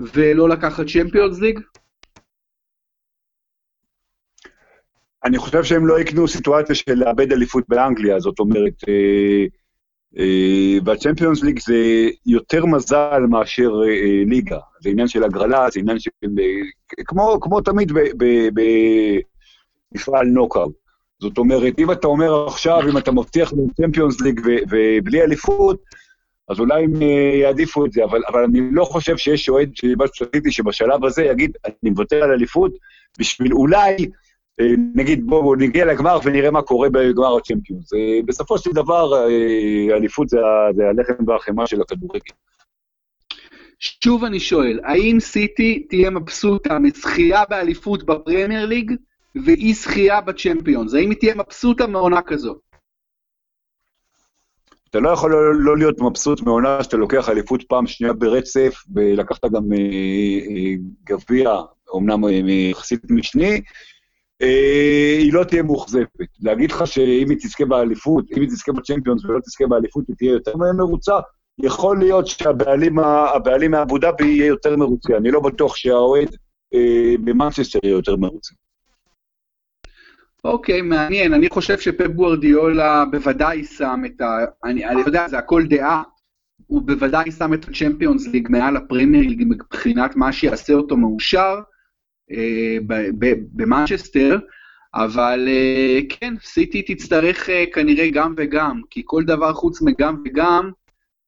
ולא לקחת צ'מפיונס ליג? אני חושב שהם לא יקנו סיטואציה של לאבד אליפות באנגליה, זאת אומרת, אה, אה, והצ'מפיונס ליג זה יותר מזל מאשר אה, ליגה. זה עניין של הגרלה, זה עניין של... כמו, כמו תמיד במפעל נוקאוט. זאת אומרת, אם אתה אומר עכשיו, אם אתה מבטיח לצ'מפיונס ליג ובלי אליפות, אז אולי הם יעדיפו את זה, אבל, אבל אני לא חושב שיש אוהד שבשלב הזה יגיד, אני מוותר על אליפות בשביל אולי אה, נגיד, בואו נגיע לגמר ונראה מה קורה בגמר הצ'מפיונס. אה, בסופו של דבר, אה, אליפות זה, זה הלחם והחמאה של הכדורגל. שוב אני שואל, האם סיטי תהיה מבסוטה מזכייה באליפות בפרמייר ליג ואי זכייה בצ'מפיונס? האם היא תהיה מבסוטה מעונה כזו? אתה לא יכול לא, לא להיות מבסוט מעונה שאתה לוקח אליפות פעם שנייה ברצף, ולקחת גם גביע, אמנם יחסית משני, אה, היא לא תהיה מאוכזבת. להגיד לך שאם היא תזכה באליפות, אם היא תזכה בצ'מפיונס ולא תזכה באליפות, היא תהיה יותר מרוצה, יכול להיות שהבעלים מאבו דאבי יהיה יותר מרוצה. אני לא בטוח שהאוהד אה, במנצ'סטר יהיה יותר מרוצה. אוקיי, מעניין. אני חושב שפפ גוורדיולה בוודאי שם את ה... אני, אני יודע, זה הכל דעה. הוא בוודאי שם את הצ'מפיונס ליג מעל הפרמייר ליג מבחינת מה שיעשה אותו מאושר. אה, במנצ'סטר, אבל אה, כן, סיטי תצטרך אה, כנראה גם וגם, כי כל דבר חוץ מגם וגם,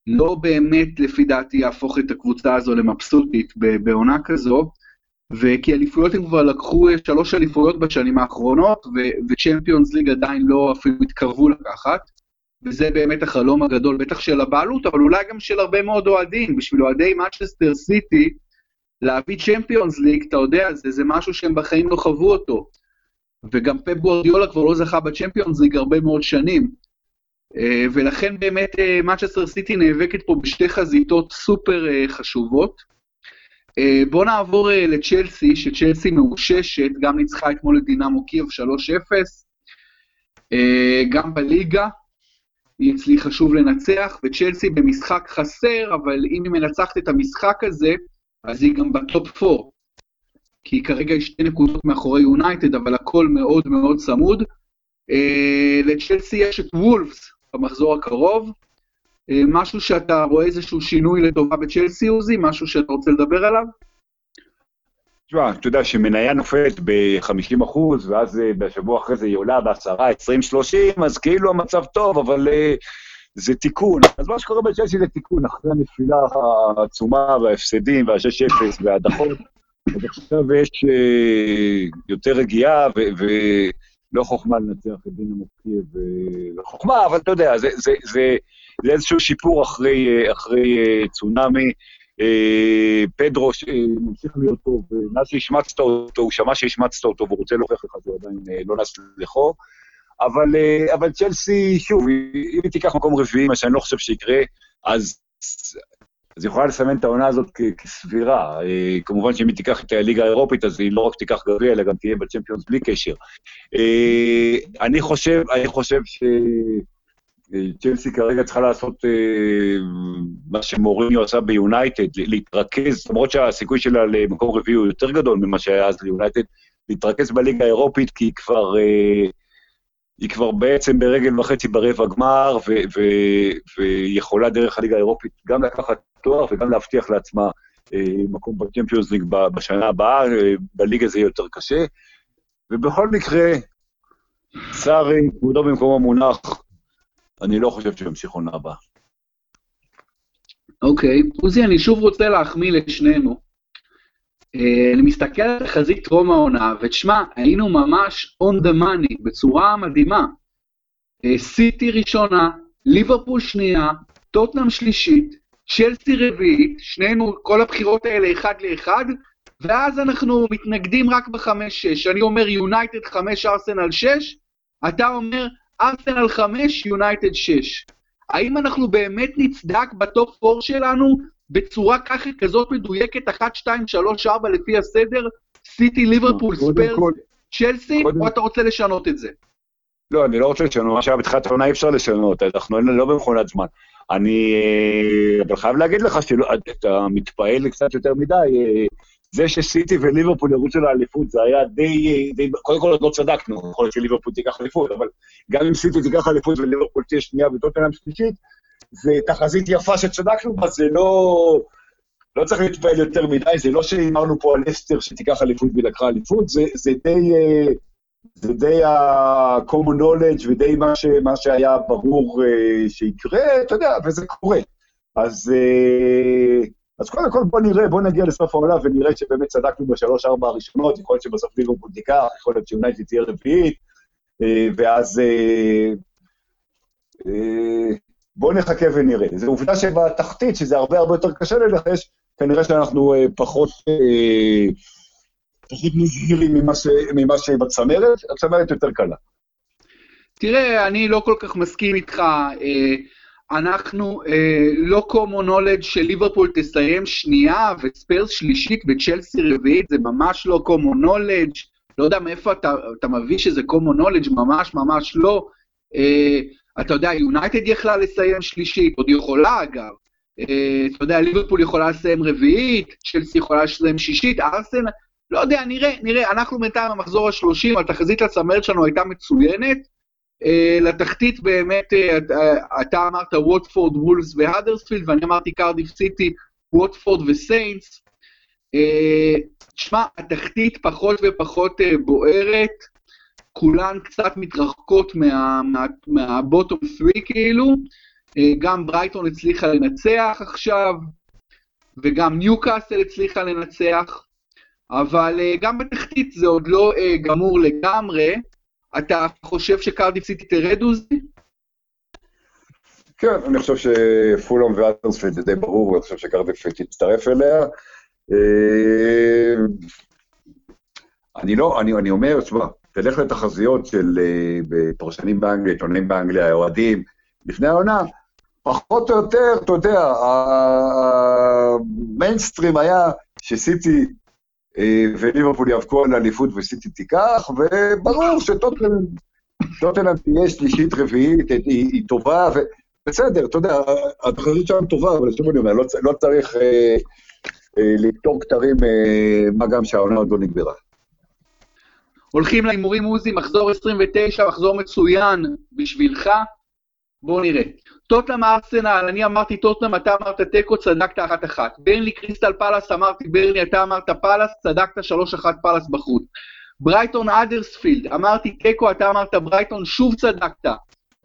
לא באמת לפי דעתי יהפוך את הקבוצה הזו למבסוטית בעונה כזו, וכי אליפויות הם כבר לקחו שלוש אליפויות בשנים האחרונות, וצ'מפיונס ליג עדיין לא אפילו התקרבו לקחת, וזה באמת החלום הגדול, בטח של הבעלות, אבל אולי גם של הרבה מאוד אוהדים, בשביל אוהדי מנצ'סטר סיטי, להביא צ'מפיונס ליג, אתה יודע, זה, זה משהו שהם בחיים לא חוו אותו. וגם פפ גורדיולה כבר לא זכה בצ'מפיונס ליג הרבה מאוד שנים. אה, ולכן באמת מנצ'סטר אה, סיטי נאבקת פה בשתי חזיתות סופר אה, חשובות. בואו נעבור לצ'לסי, שצ'לסי מאוששת, גם ניצחה אתמול את דינמו קייב 3-0. גם בליגה היא הצליחה שוב לנצח, וצ'לסי במשחק חסר, אבל אם היא מנצחת את המשחק הזה, אז היא גם בטופ 4. כי כרגע יש שתי נקודות מאחורי יונייטד, אבל הכל מאוד מאוד צמוד. אה, לצ'לסי יש את וולפס במחזור הקרוב. אה, משהו שאתה רואה איזשהו שינוי לטובה בצ'לסי, עוזי? משהו שאתה רוצה לדבר עליו? תשמע, אתה יודע שמניה נופלת ב-50 אחוז, ואז אה, בשבוע אחרי זה היא עולה ב-10, 20, 30, אז כאילו המצב טוב, אבל uh, זה תיקון. אז מה שקורה בצ'לסי זה תיקון, אחרי הנפילה העצומה וההפסדים וה-6-0 וההדחות, אז עכשיו יש יותר רגיעה, ולא חוכמה לנצח את דינה מוקייב, ולא חוכמה, אבל אתה יודע, זה, זה, זה, זה איזשהו שיפור אחרי, אחרי uh, צונאמי. Uh, פדרו ממשיך להיות טוב, מאז שהשמצת אותו, הוא שמע שהשמצת אותו והוא רוצה להוכיח לך שהוא עדיין לא נס לחור. אבל, אה, אבל צ'לסי, שוב, אם היא תיקח מקום רביעי, מה שאני לא חושב שיקרה, אז, אז היא יכולה לסמן את העונה הזאת כסבירה. אה, כמובן שאם היא תיקח את הליגה האירופית, אז היא לא רק תיקח גביע, אלא גם תהיה בצ'מפיונס בלי קשר. אה, אני חושב, אני חושב ש... צ'לסי כרגע צריכה לעשות מה שמוריניו עשה ביונייטד, להתרכז, למרות שהסיכוי שלה למקום רביעי הוא יותר גדול ממה שהיה אז ליונייטד, להתרכז בליגה האירופית, כי היא כבר... היא כבר בעצם ברגל וחצי ברבע גמר, והיא יכולה דרך הליגה האירופית גם לקחת תואר וגם להבטיח לעצמה אה, מקום בצ'מפיונס ליג בשנה הבאה, אה, בליגה זה יהיה יותר קשה. ובכל מקרה, סארי, כבודו במקום המונח, אני לא חושב שימשיך עונה הבאה. אוקיי, עוזי, אני שוב רוצה להחמיא לשנינו. אה, אני מסתכל על תחזית טרום העונה, ותשמע, היינו ממש on the money, בצורה מדהימה. אה, סיטי ראשונה, ליברפול שנייה, טוטנאם שלישית, צ'לסי רביעית, שנינו, כל הבחירות האלה אחד לאחד, ואז אנחנו מתנגדים רק בחמש-שש. אני אומר יונייטד חמש, ארסנל שש, אתה אומר ארסנל חמש, יונייטד שש. האם אנחנו באמת נצדק בטופ 4 שלנו בצורה ככה כזאת מדויקת, 1, 2, 3, 4 לפי הסדר, סיטי, ליברפול, ספרס, צ'לסי, או אתה רוצה לשנות את זה? לא, אני לא רוצה לשנות, מה שהיה בתחילת העונה אי אפשר לשנות, אנחנו לא במכונת זמן. אני אה, אבל חייב להגיד לך שאתה מתפעל קצת יותר מדי. אה, זה שסיטי וליברפול ירוצו לאליפות, זה היה די, די... קודם כל עוד לא צדקנו, יכול להיות שליברפול תיקח אליפות, אבל גם אם סיטי תיקח אליפות וליברפול תהיה שנייה וטוטנאם שלישית, זה תחזית יפה שצדקנו בה, זה לא... לא צריך להתפעל יותר מדי, זה לא שהימרנו פה על אסטר שתיקח אליפות והיא לקחה אליפות, זה, זה די... אה, זה די ה-common knowledge ודי מה, ש, מה שהיה ברור uh, שיקרה, אתה יודע, וזה קורה. אז, uh, אז קודם כל בוא נראה, בוא נגיע לסוף העונה ונראה שבאמת צדקנו בשלוש-ארבע הראשונות, יכול להיות שבסוף ליברפול תיקח, יכול להיות שיונייטד תהיה רביעית, uh, ואז uh, uh, בוא נחכה ונראה. זו עובדה שבתחתית, שזה הרבה הרבה יותר קשה ללחש, כנראה שאנחנו פחות... פחות מזהירים ממה שבצמרת, הצמרת יותר קלה. תראה, אני לא כל כך מסכים איתך. אה, אנחנו אה, לא common knowledge שליברפול תסיים שנייה וספיירס שלישית וצ'לסי רביעית, זה ממש לא common knowledge. לא יודע מאיפה אתה, אתה מביא שזה common knowledge, ממש ממש לא. אה, אתה יודע, יונייטד יכלה לסיים שלישית, עוד יכולה אגב. אתה יודע, ליברפול יכולה לסיים רביעית, צ'לסי יכולה לסיים שישית, ארסן, לא יודע, נראה, נראה, אנחנו בינתיים במחזור ה-30, התחזית לצמרת שלנו הייתה מצוינת. Uh, לתחתית באמת, uh, אתה אמרת ווטפורד, וולס והאדרספילד, ואני אמרתי קרדיף סיטי, ווטפורד וסיינס. תשמע, התחתית פחות ופחות בוערת, כולן קצת מתרחקות מהבוטום מה, 3 כאילו. גם ברייטון הצליחה לנצח עכשיו, וגם ניוקאסל הצליחה לנצח. אבל גם בתחתית זה עוד לא גמור לגמרי. אתה חושב שקרדיף סיטי תרד עוזי? כן, אני חושב שפולום ואטרספילד זה די ברור, אני חושב שקרדיף תצטרף אליה. אה, אני לא, אני, אני אומר, תשמע, תלך לתחזיות של פרשנים באנגליה, עיתונאים באנגליה, אוהדים, לפני העונה, פחות או יותר, אתה יודע, המיינסטרים היה שסיטי אה, וליברפול יאבקו על האליפות וסיטי תיקח, וברור שטוטנאם תהיה שלישית, רביעית, היא, היא טובה, ובסדר, אתה יודע, התחזית שלנו טובה, אבל שוב אני אומר, לא, לא צריך אה, אה, לקטוף כתרים, אה, מה גם שהעונה עוד לא נגמרה. הולכים להימורים עוזי, מחזור 29, מחזור מצוין בשבילך. בואו נראה. טוטנאם ארסנל, אני אמרתי טוטנאם, אתה אמרת תיקו, צדקת אחת אחת. ברנלי קריסטל פלאס, אמרתי ברנלי, אתה אמרת פלאס, צדקת שלוש אחת פלאס בחוץ. ברייטון האדרספילד, אמרתי תיקו, אתה אמרת ברייטון, שוב צדקת.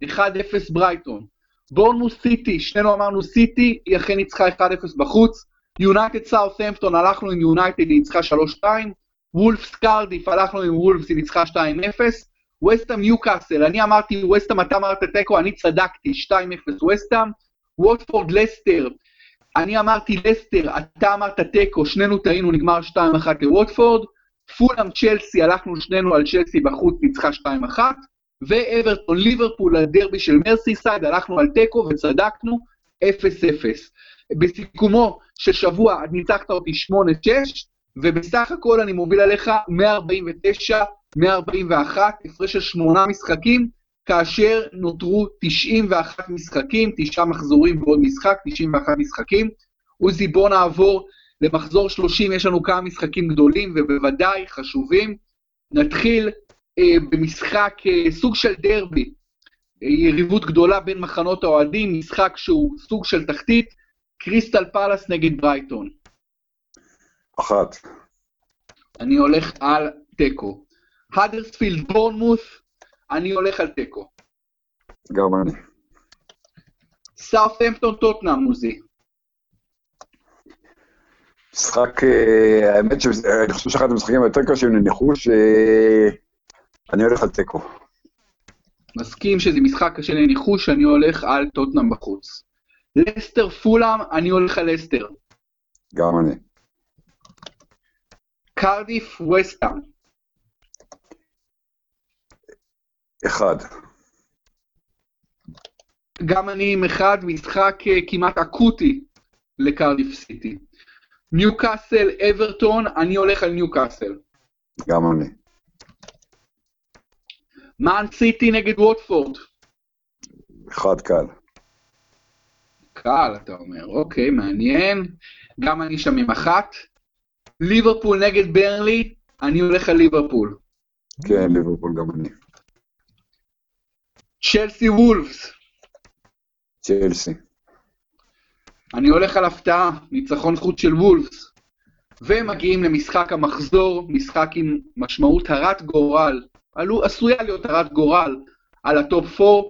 1-0 ברייטון. בורנמות' סיטי, שנינו אמרנו סיטי, היא אכן ניצחה 1-0 בחוץ. יונייטד סאות'המפטון, הלכנו עם יונייטד, היא ניצחה 3-2. וולפס קרדיף, הלכנו עם וולפס, היא ניצחה 2-0. וסטאם ניוקאסל, אני אמרתי וסטאם, אתה אמרת תיקו, אני צדקתי, 2-0 וסטאם. ווטפורד לסטר, אני אמרתי לסטר, אתה אמרת תיקו, שנינו טעינו, נגמר 2-1 לווטפורד. פולאם צ'לסי, הלכנו שנינו על צ'לסי בחוץ, ניצחה 2-1. ואברטון ליברפול, הדרבי של מרסיסייד, הלכנו על תיקו וצדקנו, 0-0. בסיכומו של שבוע ניצחת אותי 8-6, ובסך הכל אני מוביל עליך 149 141, הפרש של שמונה משחקים, כאשר נותרו 91 משחקים, תשעה מחזורים ועוד משחק, 91 משחקים. עוזי, בוא נעבור למחזור 30, יש לנו כמה משחקים גדולים ובוודאי חשובים. נתחיל אה, במשחק, אה, סוג של דרבי, אה, יריבות גדולה בין מחנות האוהדים, משחק שהוא סוג של תחתית, קריסטל פלאס נגד ברייטון. אחת. אני הולך על תיקו. האדרספילד בורנמוס, אני הולך על תיקו. גם אני. סאות'המפטון טוטנאם מוזי. משחק, אה, האמת שאני חושב שאחד המשחקים היותר קשים לניחוש, אה, אני הולך על תיקו. מסכים שזה משחק קשה לניחוש, אני הולך על טוטנאם בחוץ. לסטר פולאם, אני הולך על לסטר. גם אני. קרדיף וסטאם, אחד. גם אני עם אחד, משחק אה, כמעט אקוטי לקרדיף סיטי. ניוקאסל אברטון, אני הולך על ניוקאסל. גם אני. מן סיטי נגד ווטפורד. אחד קל. קל, אתה אומר, אוקיי, מעניין. גם אני שם עם אחת. ליברפול נגד ברנלי, אני הולך על ליברפול. כן, ליברפול גם אני. צ'לסי וולפס, צ'לסי. אני הולך על הפתעה, ניצחון חוץ של וולפס. ומגיעים למשחק המחזור, משחק עם משמעות הרת גורל, עלו, עשויה להיות הרת גורל, על הטופ 4,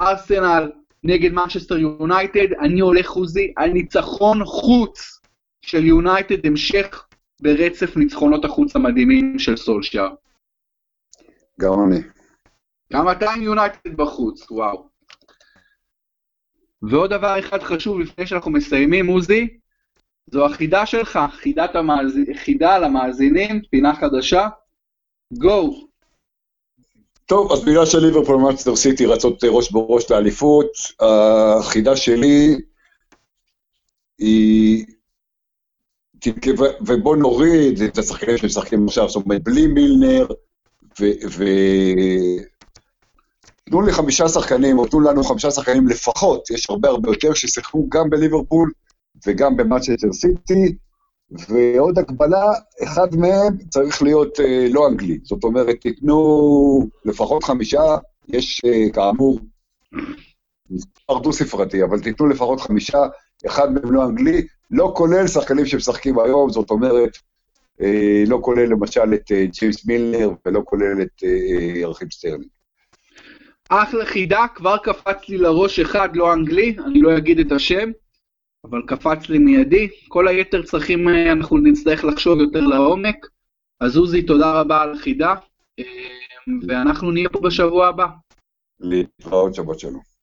ארסנל נגד מנצ'סטר יונייטד, אני הולך עוזי על ניצחון חוץ של יונייטד, המשך ברצף ניצחונות החוץ המדהימים של סולשייר. גם אני. גם אתה עם יונייטד בחוץ, וואו. ועוד דבר אחד חשוב לפני שאנחנו מסיימים, עוזי, זו החידה שלך, חידת המאז... חידה למאזינים, פינה חדשה. גו. טוב, אז בגלל שליברפול ומאצ'סטר סיטי רצות ראש בראש לאליפות, החידה שלי היא... ובוא נוריד את השחקנים שמשחקים עכשיו, זאת אומרת, בלי מילנר, ו... ו- תנו לי חמישה שחקנים, או תנו לנו חמישה שחקנים לפחות, יש הרבה הרבה יותר ששיחקו גם בליברפול וגם במאצ'סטר סיטי, ועוד הגבלה, אחד מהם צריך להיות אה, לא אנגלי. זאת אומרת, תיתנו לפחות חמישה, יש אה, כאמור מספר דו-ספרתי, אבל תיתנו לפחות חמישה, אחד מהם לא אנגלי, לא כולל שחקנים שמשחקים היום, זאת אומרת, אה, לא כולל למשל את אה, ג'יימס מילנר ולא כולל את אה, אה, רחים סטרלינג. אחלה חידה, כבר קפץ לי לראש אחד לא אנגלי, אני לא אגיד את השם, אבל קפץ לי מיידי. כל היתר צריכים, אה, אנחנו נצטרך לחשוב יותר לעומק. אז עוזי, תודה רבה על החידה, אה, ואנחנו נהיה פה בשבוע הבא. להתראות שבת שלום.